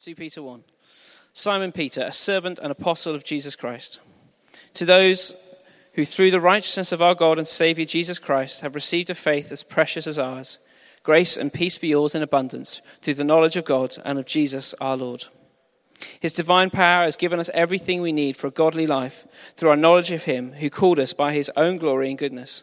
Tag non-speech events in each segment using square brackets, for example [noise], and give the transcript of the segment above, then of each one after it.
2 Peter 1. Simon Peter, a servant and apostle of Jesus Christ. To those who, through the righteousness of our God and Saviour Jesus Christ, have received a faith as precious as ours, grace and peace be yours in abundance through the knowledge of God and of Jesus our Lord. His divine power has given us everything we need for a godly life through our knowledge of Him who called us by His own glory and goodness.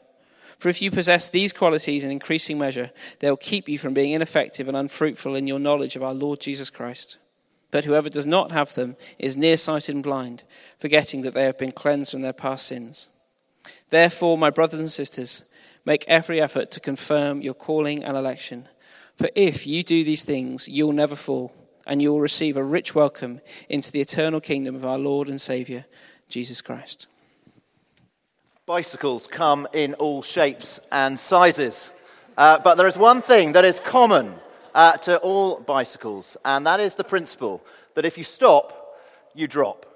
For if you possess these qualities in increasing measure, they'll keep you from being ineffective and unfruitful in your knowledge of our Lord Jesus Christ. But whoever does not have them is nearsighted and blind, forgetting that they have been cleansed from their past sins. Therefore, my brothers and sisters, make every effort to confirm your calling and election. For if you do these things, you'll never fall, and you will receive a rich welcome into the eternal kingdom of our Lord and Saviour, Jesus Christ. Bicycles come in all shapes and sizes. Uh, but there is one thing that is common uh, to all bicycles, and that is the principle that if you stop, you drop.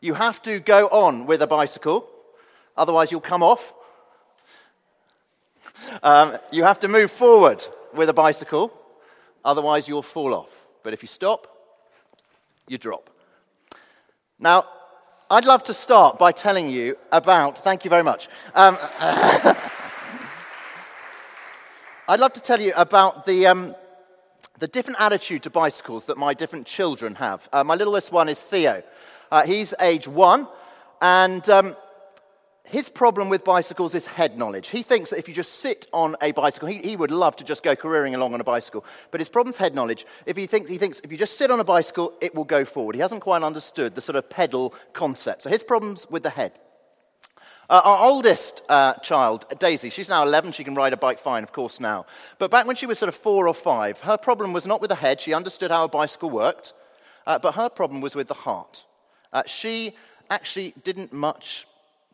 You have to go on with a bicycle, otherwise, you'll come off. [laughs] Um, you have to move forward with a bicycle, otherwise, you'll fall off. But if you stop, you drop. Now, I'd love to start by telling you about, thank you very much. Um, [laughs] I'd love to tell you about the, um, the different attitude to bicycles that my different children have. Uh, my littlest one is Theo. Uh, he's age one, and um, his problem with bicycles is head knowledge. He thinks that if you just sit on a bicycle, he, he would love to just go careering along on a bicycle. But his problem's head knowledge. If he thinks, he thinks if you just sit on a bicycle, it will go forward. He hasn't quite understood the sort of pedal concept. So his problem's with the head. Uh, our oldest uh, child, Daisy, she's now 11. She can ride a bike fine, of course, now. But back when she was sort of four or five, her problem was not with the head. She understood how a bicycle worked. Uh, but her problem was with the heart. Uh, she actually didn't much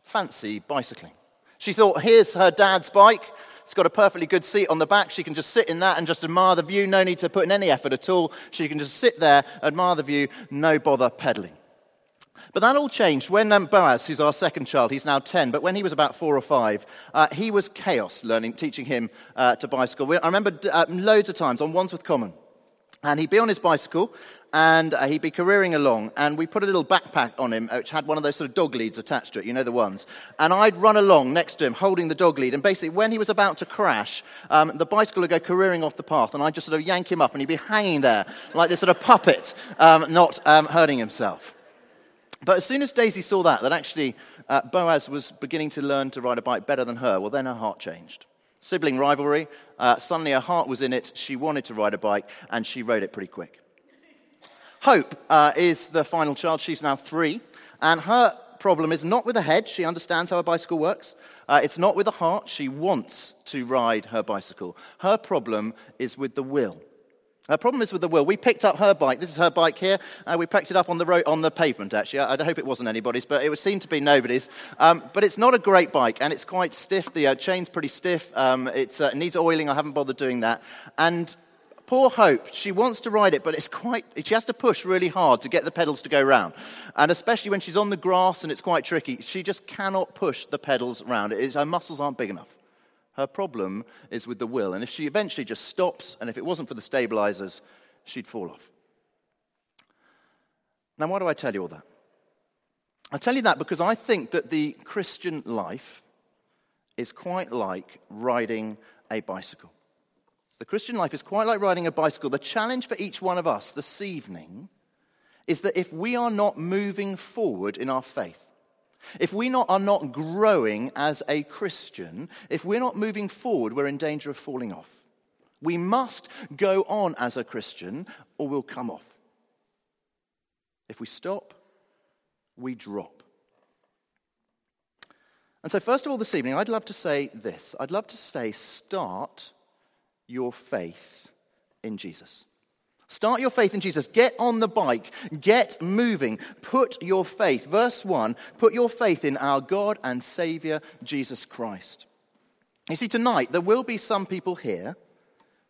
fancy bicycling. She thought, here's her dad's bike. It's got a perfectly good seat on the back. She can just sit in that and just admire the view. No need to put in any effort at all. She can just sit there, admire the view, no bother pedaling. But that all changed when um, Boaz, who's our second child, he's now 10, but when he was about four or five, uh, he was chaos learning, teaching him uh, to bicycle. I remember uh, loads of times on Wandsworth Common, and he'd be on his bicycle, and uh, he'd be careering along, and we put a little backpack on him, which had one of those sort of dog leads attached to it, you know the ones. And I'd run along next to him, holding the dog lead, and basically, when he was about to crash, um, the bicycle would go careering off the path, and I'd just sort of yank him up, and he'd be hanging there like this sort of puppet, um, not um, hurting himself. But as soon as Daisy saw that, that actually uh, Boaz was beginning to learn to ride a bike better than her, well, then her heart changed. Sibling rivalry, uh, suddenly her heart was in it. She wanted to ride a bike, and she rode it pretty quick. Hope uh, is the final child. She's now three. And her problem is not with the head. She understands how a bicycle works. Uh, it's not with the heart. She wants to ride her bicycle. Her problem is with the will. Her problem is with the will. We picked up her bike. This is her bike here. Uh, we picked it up on the, road, on the pavement, actually. I, I, hope it wasn't anybody's, but it was seen to be nobody's. Um, but it's not a great bike, and it's quite stiff. The uh, chain's pretty stiff. Um, uh, it needs oiling. I haven't bothered doing that. And Poor Hope, she wants to ride it, but it's quite, she has to push really hard to get the pedals to go round. And especially when she's on the grass and it's quite tricky, she just cannot push the pedals round. her muscles aren't big enough. Her problem is with the will. And if she eventually just stops, and if it wasn't for the stabilizers, she'd fall off. Now, why do I tell you all that? I tell you that because I think that the Christian life is quite like riding a bicycle. The Christian life is quite like riding a bicycle. The challenge for each one of us this evening is that if we are not moving forward in our faith, if we not, are not growing as a Christian, if we're not moving forward, we're in danger of falling off. We must go on as a Christian or we'll come off. If we stop, we drop. And so, first of all, this evening, I'd love to say this. I'd love to say, start your faith in Jesus. Start your faith in Jesus. Get on the bike. Get moving. Put your faith, verse 1, put your faith in our God and Savior, Jesus Christ. You see, tonight there will be some people here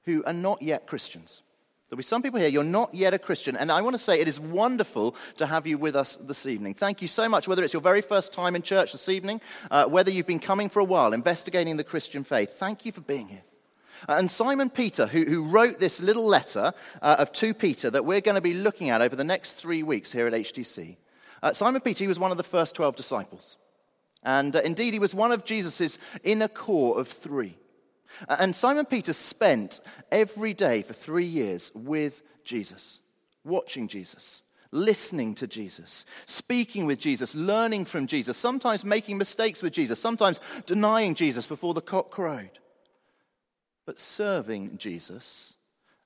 who are not yet Christians. There'll be some people here, you're not yet a Christian, and I want to say it is wonderful to have you with us this evening. Thank you so much, whether it's your very first time in church this evening, uh, whether you've been coming for a while, investigating the Christian faith. Thank you for being here. And Simon Peter, who, who wrote this little letter uh, of 2 Peter that we're going to be looking at over the next three weeks here at HTC, uh, Simon Peter, he was one of the first 12 disciples. And uh, indeed, he was one of Jesus' inner core of three. And Simon Peter spent every day for three years with Jesus, watching Jesus, listening to Jesus, speaking with Jesus, learning from Jesus, sometimes making mistakes with Jesus, sometimes denying Jesus before the cock crowed, but serving Jesus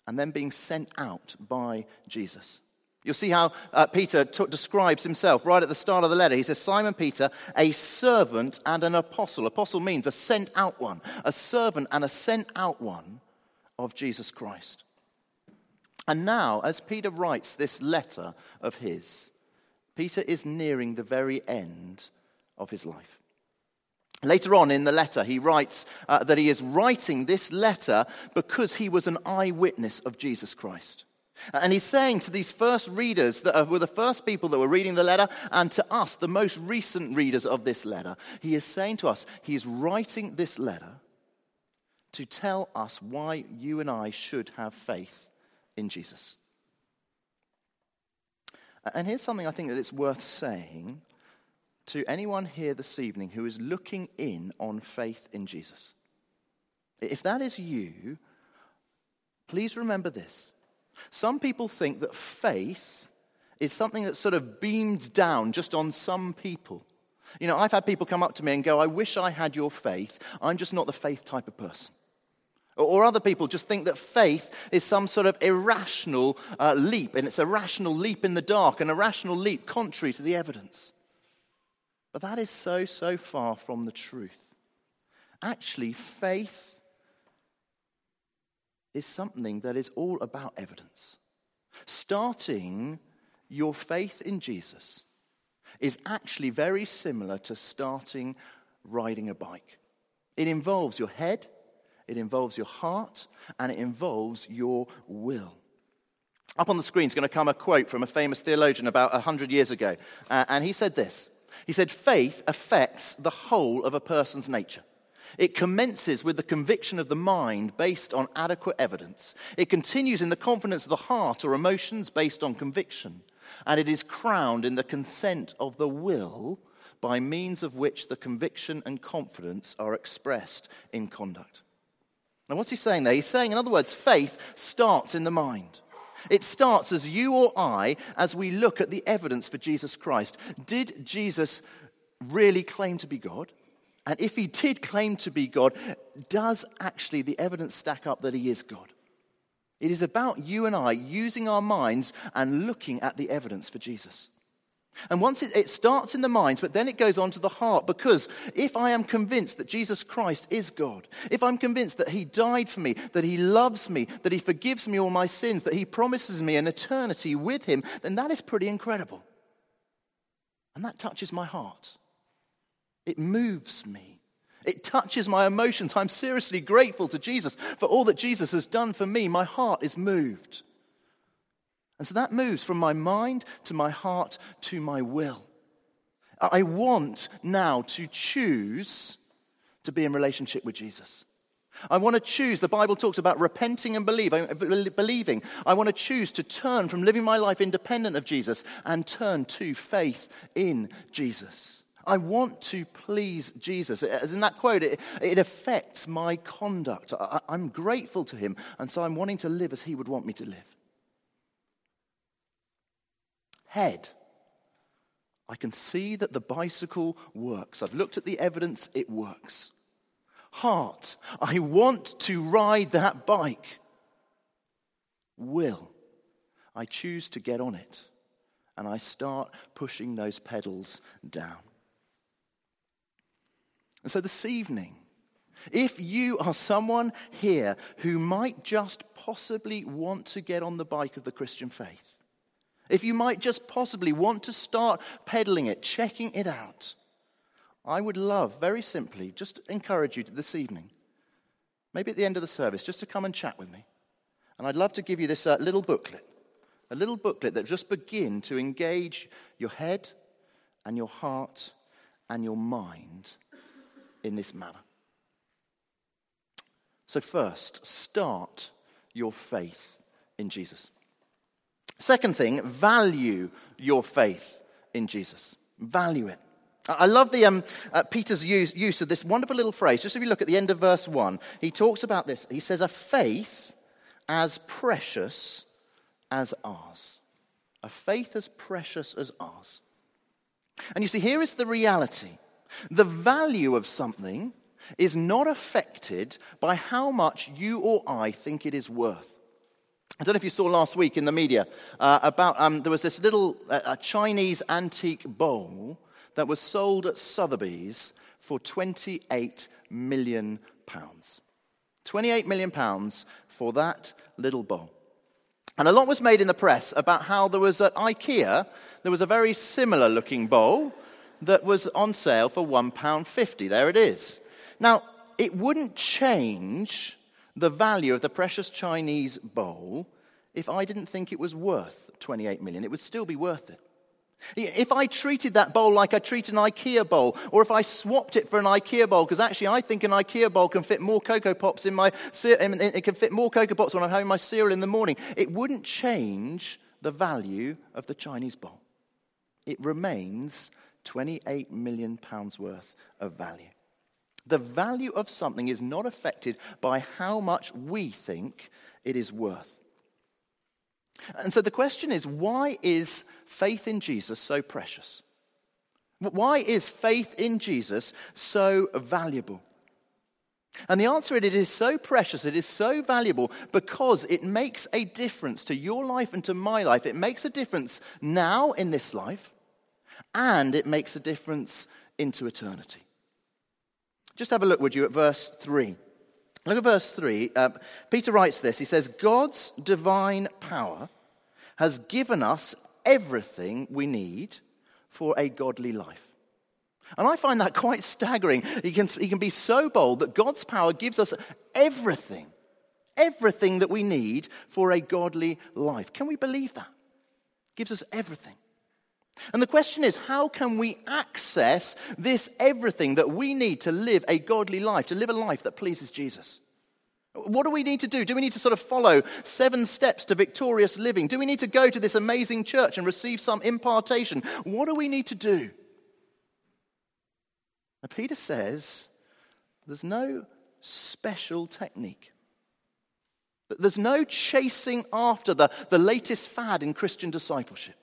and then being sent out by Jesus. You'll see how uh, Peter t- describes himself right at the start of the letter. He says, Simon Peter, a servant and an apostle. Apostle means a sent out one, a servant and a sent out one of Jesus Christ. And now, as Peter writes this letter of his, Peter is nearing the very end of his life. Later on in the letter, he writes uh, that he is writing this letter because he was an eyewitness of Jesus Christ. And he's saying to these first readers that were the first people that were reading the letter, and to us, the most recent readers of this letter, he is saying to us, he is writing this letter to tell us why you and I should have faith in Jesus. And here's something I think that it's worth saying to anyone here this evening who is looking in on faith in Jesus. If that is you, please remember this some people think that faith is something that's sort of beamed down just on some people. You know, I've had people come up to me and go, I wish I had your faith. I'm just not the faith type of person. Or other people just think that faith is some sort of irrational uh, leap, and it's a rational leap in the dark, an irrational leap contrary to the evidence. But that is so, so far from the truth. Actually, faith is something that is all about evidence. Starting your faith in Jesus is actually very similar to starting riding a bike. It involves your head, it involves your heart, and it involves your will. Up on the screen is going to come a quote from a famous theologian about 100 years ago. Uh, and he said this He said, Faith affects the whole of a person's nature. It commences with the conviction of the mind based on adequate evidence. It continues in the confidence of the heart or emotions based on conviction. And it is crowned in the consent of the will by means of which the conviction and confidence are expressed in conduct. Now, what's he saying there? He's saying, in other words, faith starts in the mind. It starts as you or I, as we look at the evidence for Jesus Christ. Did Jesus really claim to be God? And if he did claim to be God, does actually the evidence stack up that he is God? It is about you and I using our minds and looking at the evidence for Jesus. And once it, it, starts in the mind, but then it goes on to the heart, because if I am convinced that Jesus Christ is God, if I'm convinced that He died for me, that He loves me, that He forgives me all my sins, that He promises me an eternity with Him, then that is pretty incredible. And that touches my heart. It moves me. It touches my emotions. I'm seriously grateful to Jesus for all that Jesus has done for me. My heart is moved. And so that moves from my mind to my heart to my will. I want now to choose to be in relationship with Jesus. I want to choose. The Bible talks about repenting and believing. I want to choose to turn from living my life independent of Jesus and turn to faith in Jesus. I want to please Jesus. As in that quote, it, it affects my conduct. I, I'm grateful to him, and so I'm wanting to live as he would want me to live. Head. I can see that the bicycle works. I've looked at the evidence, it works. Heart. I want to ride that bike. Will. I choose to get on it and I start pushing those pedals down. And so this evening, If you are someone here who might just possibly want to get on the bike of the Christian faith, if you might just possibly want to start pedaling it, checking it out, I would love, very simply, just encourage you this evening, maybe at the end of the service, just to come and chat with me. And I'd love to give you this uh, little booklet, a little booklet that just begin to engage your head and your heart and your mind in this manner. So, first, start your faith in Jesus. Second thing, value your faith in Jesus. Value it. I love the, um, uh, Peter's use, use of this wonderful little phrase. Just if you look at the end of verse 1, he talks about this. He says, A faith as precious as ours. A faith as precious as ours. And you see, here is the reality the value of something is not affected by how much you or I think it is worth. I don't know if you saw last week in the media uh, about um, there was this little uh, Chinese antique bowl that was sold at Sotheby's for 28 million pounds. 28 million pounds for that little bowl. And a lot was made in the press about how there was at IKEA, there was a very similar looking bowl that was on sale for £1.50. There it is. Now, it wouldn't change the value of the precious Chinese bowl if I didn't think it was worth 28 million. It would still be worth it. If I treated that bowl like I treat an IKEA bowl, or if I swapped it for an IKEA bowl, because actually I think an IKEA bowl can fit more Cocoa Pops in my, it can fit more Cocoa Pops when I'm having my cereal in the morning, it wouldn't change the value of the Chinese bowl. It remains 28 million pounds worth of value. The value of something is not affected by how much we think it is worth. And so the question is why is faith in Jesus so precious? Why is faith in Jesus so valuable? And the answer is it is so precious, it is so valuable because it makes a difference to your life and to my life. It makes a difference now in this life, and it makes a difference into eternity. Just have a look, would you, at verse 3. Look at verse 3. Uh, Peter writes this. He says, God's divine power has given us everything we need for a godly life. And I find that quite staggering. He can, he can be so bold that God's power gives us everything, everything that we need for a godly life. Can we believe that? Gives us everything. And the question is, how can we access this everything that we need to live a godly life, to live a life that pleases Jesus? What do we need to do? Do we need to sort of follow seven steps to victorious living? Do we need to go to this amazing church and receive some impartation? What do we need to do? Now, Peter says there's no special technique. There's no chasing after the, the latest fad in Christian discipleship.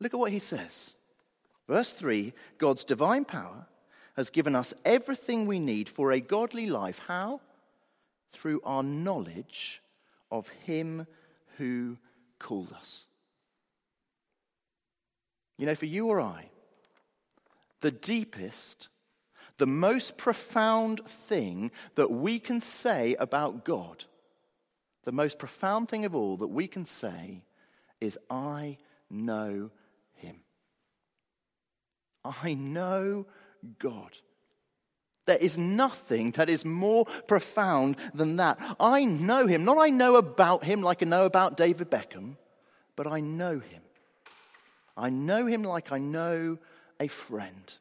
Look at what he says. Verse 3 God's divine power has given us everything we need for a godly life. How? through our knowledge of Him who called us. You know, for you or I, the deepest, the most profound thing that we can say about God, the most profound thing of all that we can say is, I know Him. I know God. There is nothing that is more profound than that. I know him. Not I know about him like I know about David Beckham, but I know him. I know him like I know a friend.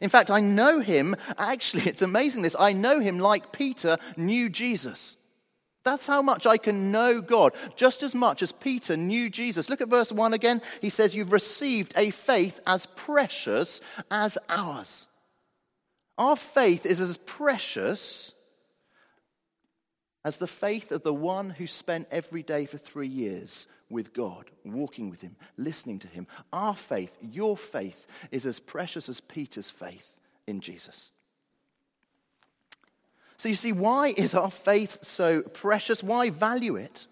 In fact, I know him, actually, it's amazing this. I know him like Peter knew Jesus. That's how much I can know God, just as much as Peter knew Jesus. Look at verse 1 again. He says, You've received a faith as precious as ours. Our faith is as precious as the faith of the one who spent every day for three years with God, walking with Him, listening to Him. Our faith, your faith, is as precious as Peter's faith in Jesus. So you see, why is our faith so precious? Why value it?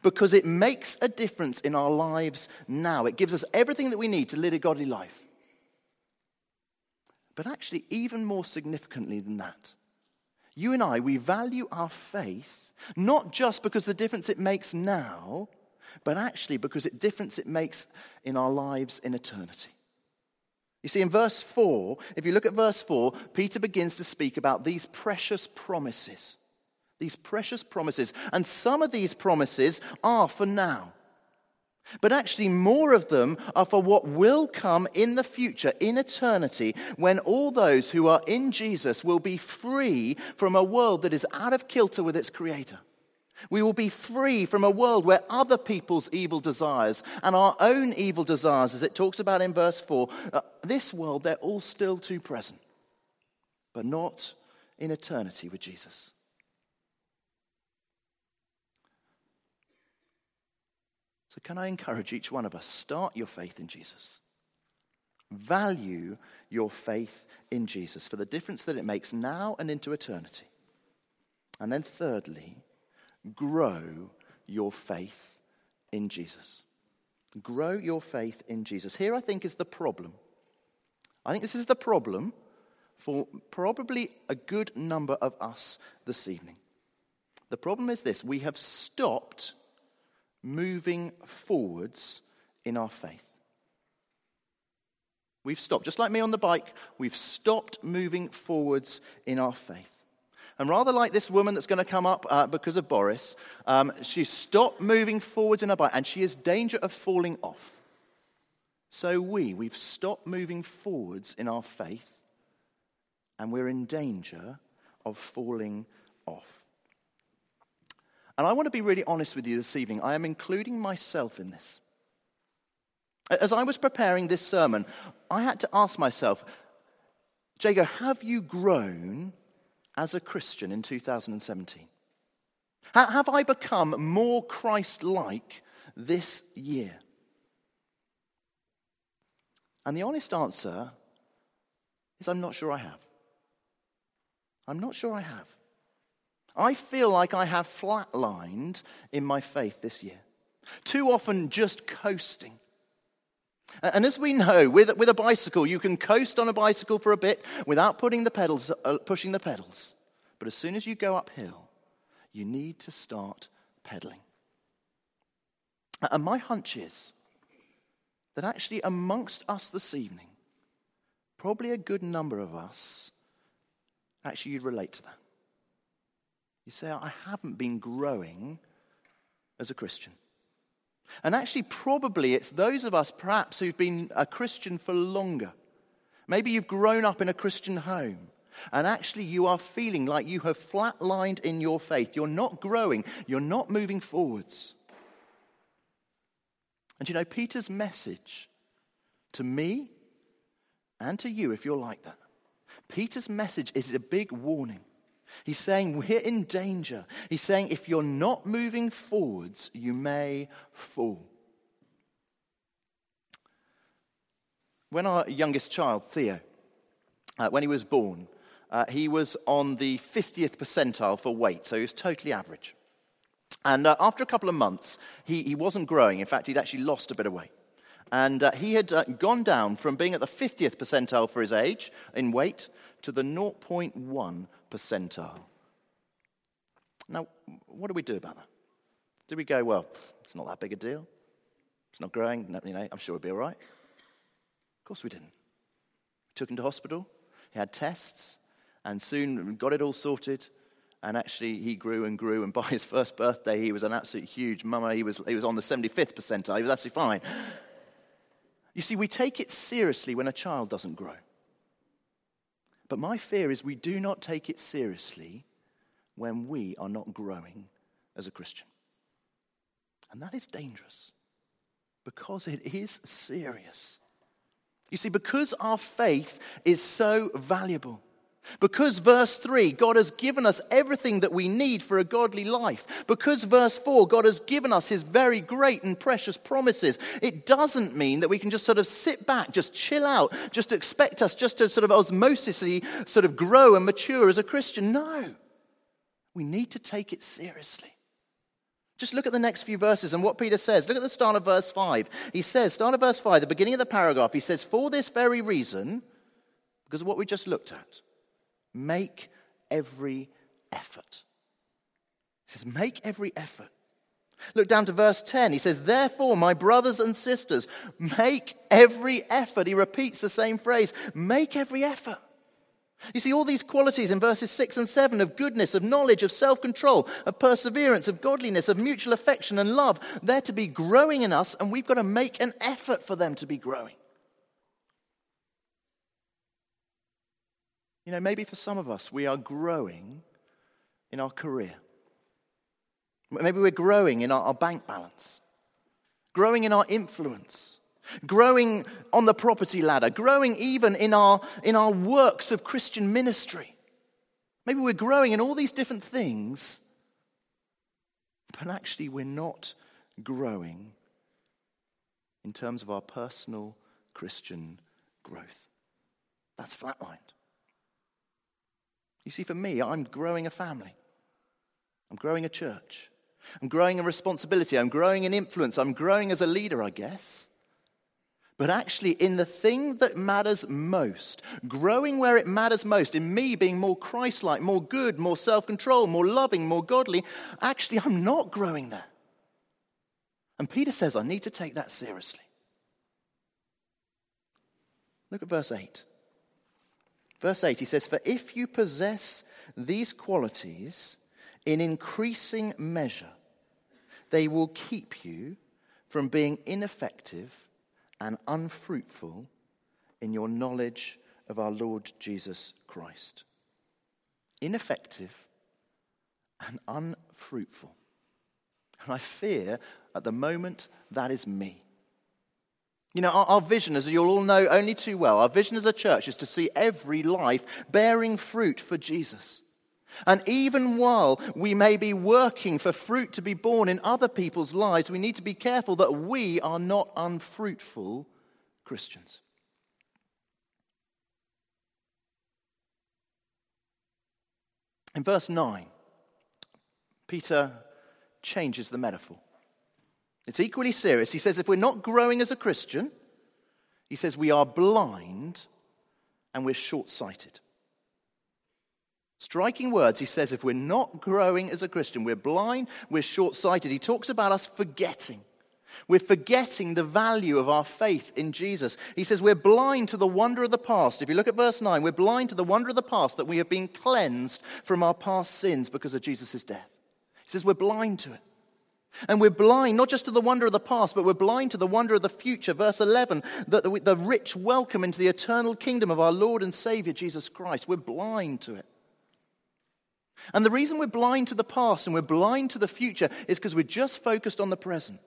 Because it makes a difference in our lives now. It gives us everything that we need to live a godly life. But actually, even more significantly than that, You and I, we value our faith not just because the difference it makes now, but actually because the difference it makes in our lives in eternity. You see, in verse 4, if you look at verse 4, Peter begins to speak about these precious promises. These precious promises. And some of these promises are for now. But actually, more of them are for what will come in the future, in eternity, when all those who are in Jesus will be free from a world that is out of kilter with its Creator. We will be free from a world where other people's evil desires and our own evil desires, as it talks about in verse 4, uh, this world, they're all still too present, but not in eternity with Jesus. So, can I encourage each one of us? Start your faith in Jesus. Value your faith in Jesus for the difference that it makes now and into eternity. And then, thirdly, grow your faith in Jesus. Grow your faith in Jesus. Here, I think, is the problem. I think this is the problem for probably a good number of us this evening. The problem is this we have stopped moving forwards in our faith. We've stopped, just like me on the bike, we've stopped moving forwards in our faith. And rather like this woman that's going to come up uh, because of Boris, um, she's stopped moving forwards in her bike and she is danger of falling off. So we, we've stopped moving forwards in our faith and we're in danger of falling off. And I want to be really honest with you this evening. I am including myself in this. As I was preparing this sermon, I had to ask myself, Jago, have you grown as a Christian in 2017? Have I become more Christ like this year? And the honest answer is I'm not sure I have. I'm not sure I have. I feel like I have flatlined in my faith this year. Too often just coasting. And as we know, with, with a bicycle, you can coast on a bicycle for a bit without putting the pedals, uh, pushing the pedals. But as soon as you go uphill, you need to start pedaling. And my hunch is that actually, amongst us this evening, probably a good number of us actually you'd relate to that. You say, I haven't been growing as a Christian. And actually, probably it's those of us perhaps who've been a Christian for longer. Maybe you've grown up in a Christian home. And actually, you are feeling like you have flatlined in your faith. You're not growing, you're not moving forwards. And you know, Peter's message to me and to you, if you're like that, Peter's message is a big warning. He's saying we're in danger. He's saying if you're not moving forwards, you may fall. When our youngest child, Theo, uh, when he was born, uh, he was on the 50th percentile for weight, so he was totally average. And uh, after a couple of months, he, he wasn't growing. In fact, he'd actually lost a bit of weight. And uh, he had uh, gone down from being at the 50th percentile for his age in weight to the 0.1 percentile. Now, what do we do about that? Do we go, well, it's not that big a deal? It's not growing, you know, I'm sure it'll be all right? Of course we didn't. We took him to hospital, he had tests, and soon got it all sorted. And actually, he grew and grew. And [laughs] by his first birthday, he was an absolute huge mama. He was, he was on the 75th percentile. He was absolutely fine. You see, we take it seriously when a child doesn't grow. But my fear is we do not take it seriously when we are not growing as a Christian. And that is dangerous because it is serious. You see, because our faith is so valuable, because verse 3, God has given us everything that we need for a godly life. Because verse 4, God has given us his very great and precious promises. It doesn't mean that we can just sort of sit back, just chill out, just expect us just to sort of osmosisly sort of grow and mature as a Christian. No. We need to take it seriously. Just look at the next few verses and what Peter says. Look at the start of verse 5. He says, start of verse 5, the beginning of the paragraph, he says, For this very reason, because of what we just looked at, Make every effort. He says, make every effort. Look down to verse 10. He says, Therefore, my brothers and sisters, make every effort. He repeats the same phrase make every effort. You see, all these qualities in verses 6 and 7 of goodness, of knowledge, of self control, of perseverance, of godliness, of mutual affection and love, they're to be growing in us, and we've got to make an effort for them to be growing. You know, maybe for some of us, we are growing in our career. Maybe we're growing in our, bank balance, growing in our influence, growing on the property ladder, growing even in our, in our works of Christian ministry. Maybe we're growing in all these different things, but actually we're not growing in terms of our personal Christian growth. That's flatlined. You see, for me, I'm growing a family, I'm growing a church. I'm growing in responsibility. I'm growing in influence. I'm growing as a leader, I guess. But actually, in the thing that matters most, growing where it matters most, in me being more Christ like, more good, more self control, more loving, more godly, actually, I'm not growing there. And Peter says, I need to take that seriously. Look at verse 8. Verse 8, he says, For if you possess these qualities, in increasing measure, they will keep you from being ineffective and unfruitful in your knowledge of our Lord Jesus Christ. Ineffective and unfruitful. And I fear at the moment that is me. You know, our, our, vision, as you'll all know only too well, our vision as a church is to see every life bearing fruit for Jesus. And even while we may be working for fruit to be born in other people's lives, we need to be careful that we are not unfruitful Christians. In verse 9, Peter changes the metaphor. It's equally serious. He says, if we're not growing as a Christian, he says we are blind and we're short sighted. Striking words, he says, if we're not growing as a Christian, we're blind, we're short sighted. He talks about us forgetting. We're forgetting the value of our faith in Jesus. He says we're blind to the wonder of the past. If you look at verse 9, we're blind to the wonder of the past that we have been cleansed from our past sins because of Jesus' death. He says we're blind to it. And we're blind not just to the wonder of the past, but we're blind to the wonder of the future. Verse 11, the, the, rich welcome into the eternal kingdom of our Lord and Savior Jesus Christ. We're blind to it. And the reason we're blind to the past and we're blind to the future is because we're just focused on the present.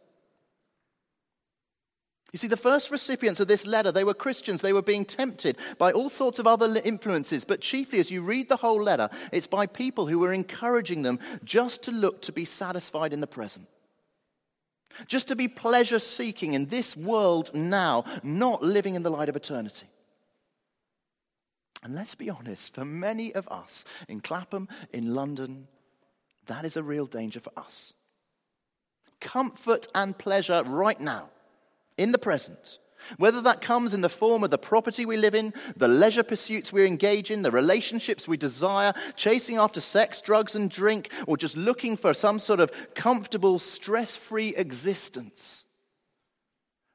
You see, the first recipients of this letter, they were Christians. They were being tempted by all sorts of other influences. But chiefly, as you read the whole letter, it's by people who were encouraging them just to look to be satisfied in the present. Just to be pleasure seeking in this world now, not living in the light of eternity. And let's be honest, for many of us in Clapham, in London, that is a real danger for us. Comfort and pleasure right now, in the present. Whether that comes in the form of the property we live in, the leisure pursuits we engage in, the relationships we desire, chasing after sex, drugs, and drink, or just looking for some sort of comfortable, stress free existence.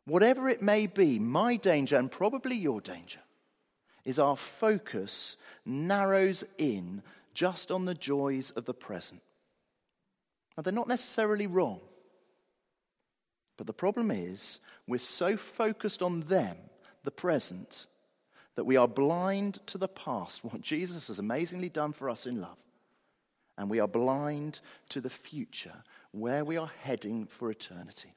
Whatever it may be, my danger and probably your danger is our focus narrows in just on the joys of the present. Now, they're not necessarily wrong, but the problem is we're so focused on them, the present, that we are blind to the past, what Jesus has amazingly done for us in love. And we are blind to the future, where we are heading for eternity.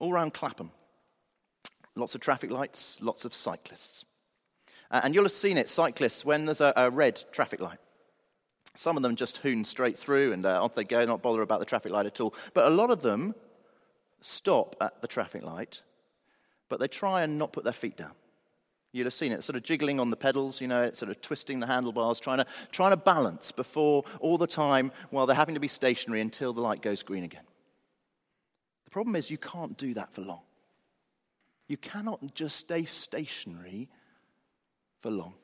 all around Clapham. Lots of traffic lights, lots of cyclists. And you'll have seen it, cyclists, when there's a, a red traffic light. Some of them just hoon straight through and uh, off they go, not bother about the traffic light at all. But a lot of them stop at the traffic light, but they try and not put their feet down. You'd have seen it sort of jiggling on the pedals, you know, sort of twisting the handlebars, trying to, trying to balance before all the time while they're having to be stationary until the light goes green again The problem is, you can't do that for long. You cannot just stay stationary for long.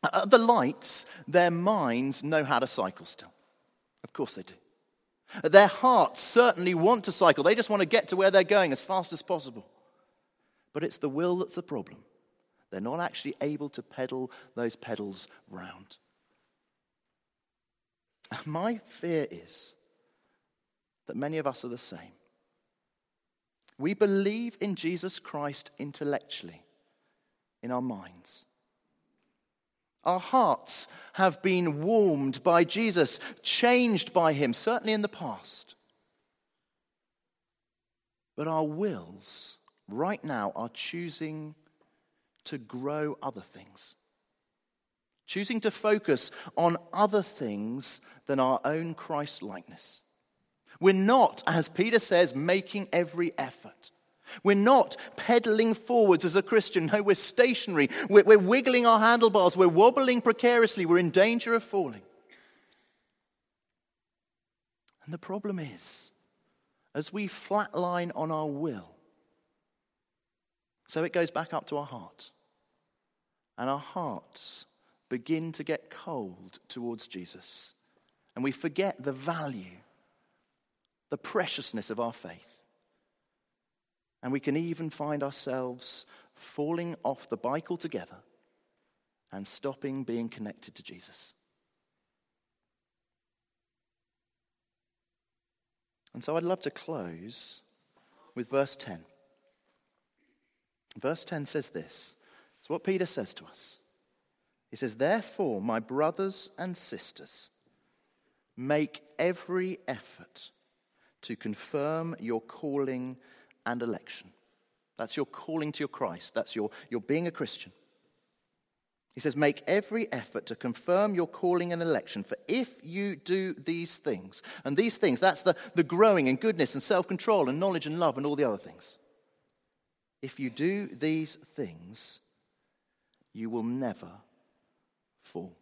Uh, the lights, their minds know how to cycle still. Of course they do. Their hearts certainly want to cycle. They just want to get to where they're going as fast as possible. But it's the will that's the problem. They're not actually able to pedal those pedals round. My fear is that many of us are the same. We believe in Jesus Christ intellectually, in our minds. Our hearts have been warmed by Jesus, changed by him, certainly in the past. But our wills right now are choosing to grow other things, choosing to focus on other things than our own Christ likeness. We're not, as Peter says, making every effort. We're not pedaling forwards as a Christian. No, we're stationary. We're, we're, wiggling our handlebars. We're wobbling precariously. We're in danger of falling. And the problem is, as we flatline on our will, so it goes back up to our heart. And our hearts begin to get cold towards Jesus. And we forget the value, the preciousness of our faith. And we can even find ourselves falling off the bike altogether and stopping being connected to Jesus. And so I'd love to close with verse 10. Verse 10 says this. It's what Peter says to us. He says, Therefore, my brothers and sisters, make every effort to confirm your calling and election. That's your calling to your Christ. That's your, your being a Christian. He says, Make every effort to confirm your calling and election, for if you do these things, and these things, that's the, the growing in goodness and self control and knowledge and love and all the other things. If you do these things, you will never fall.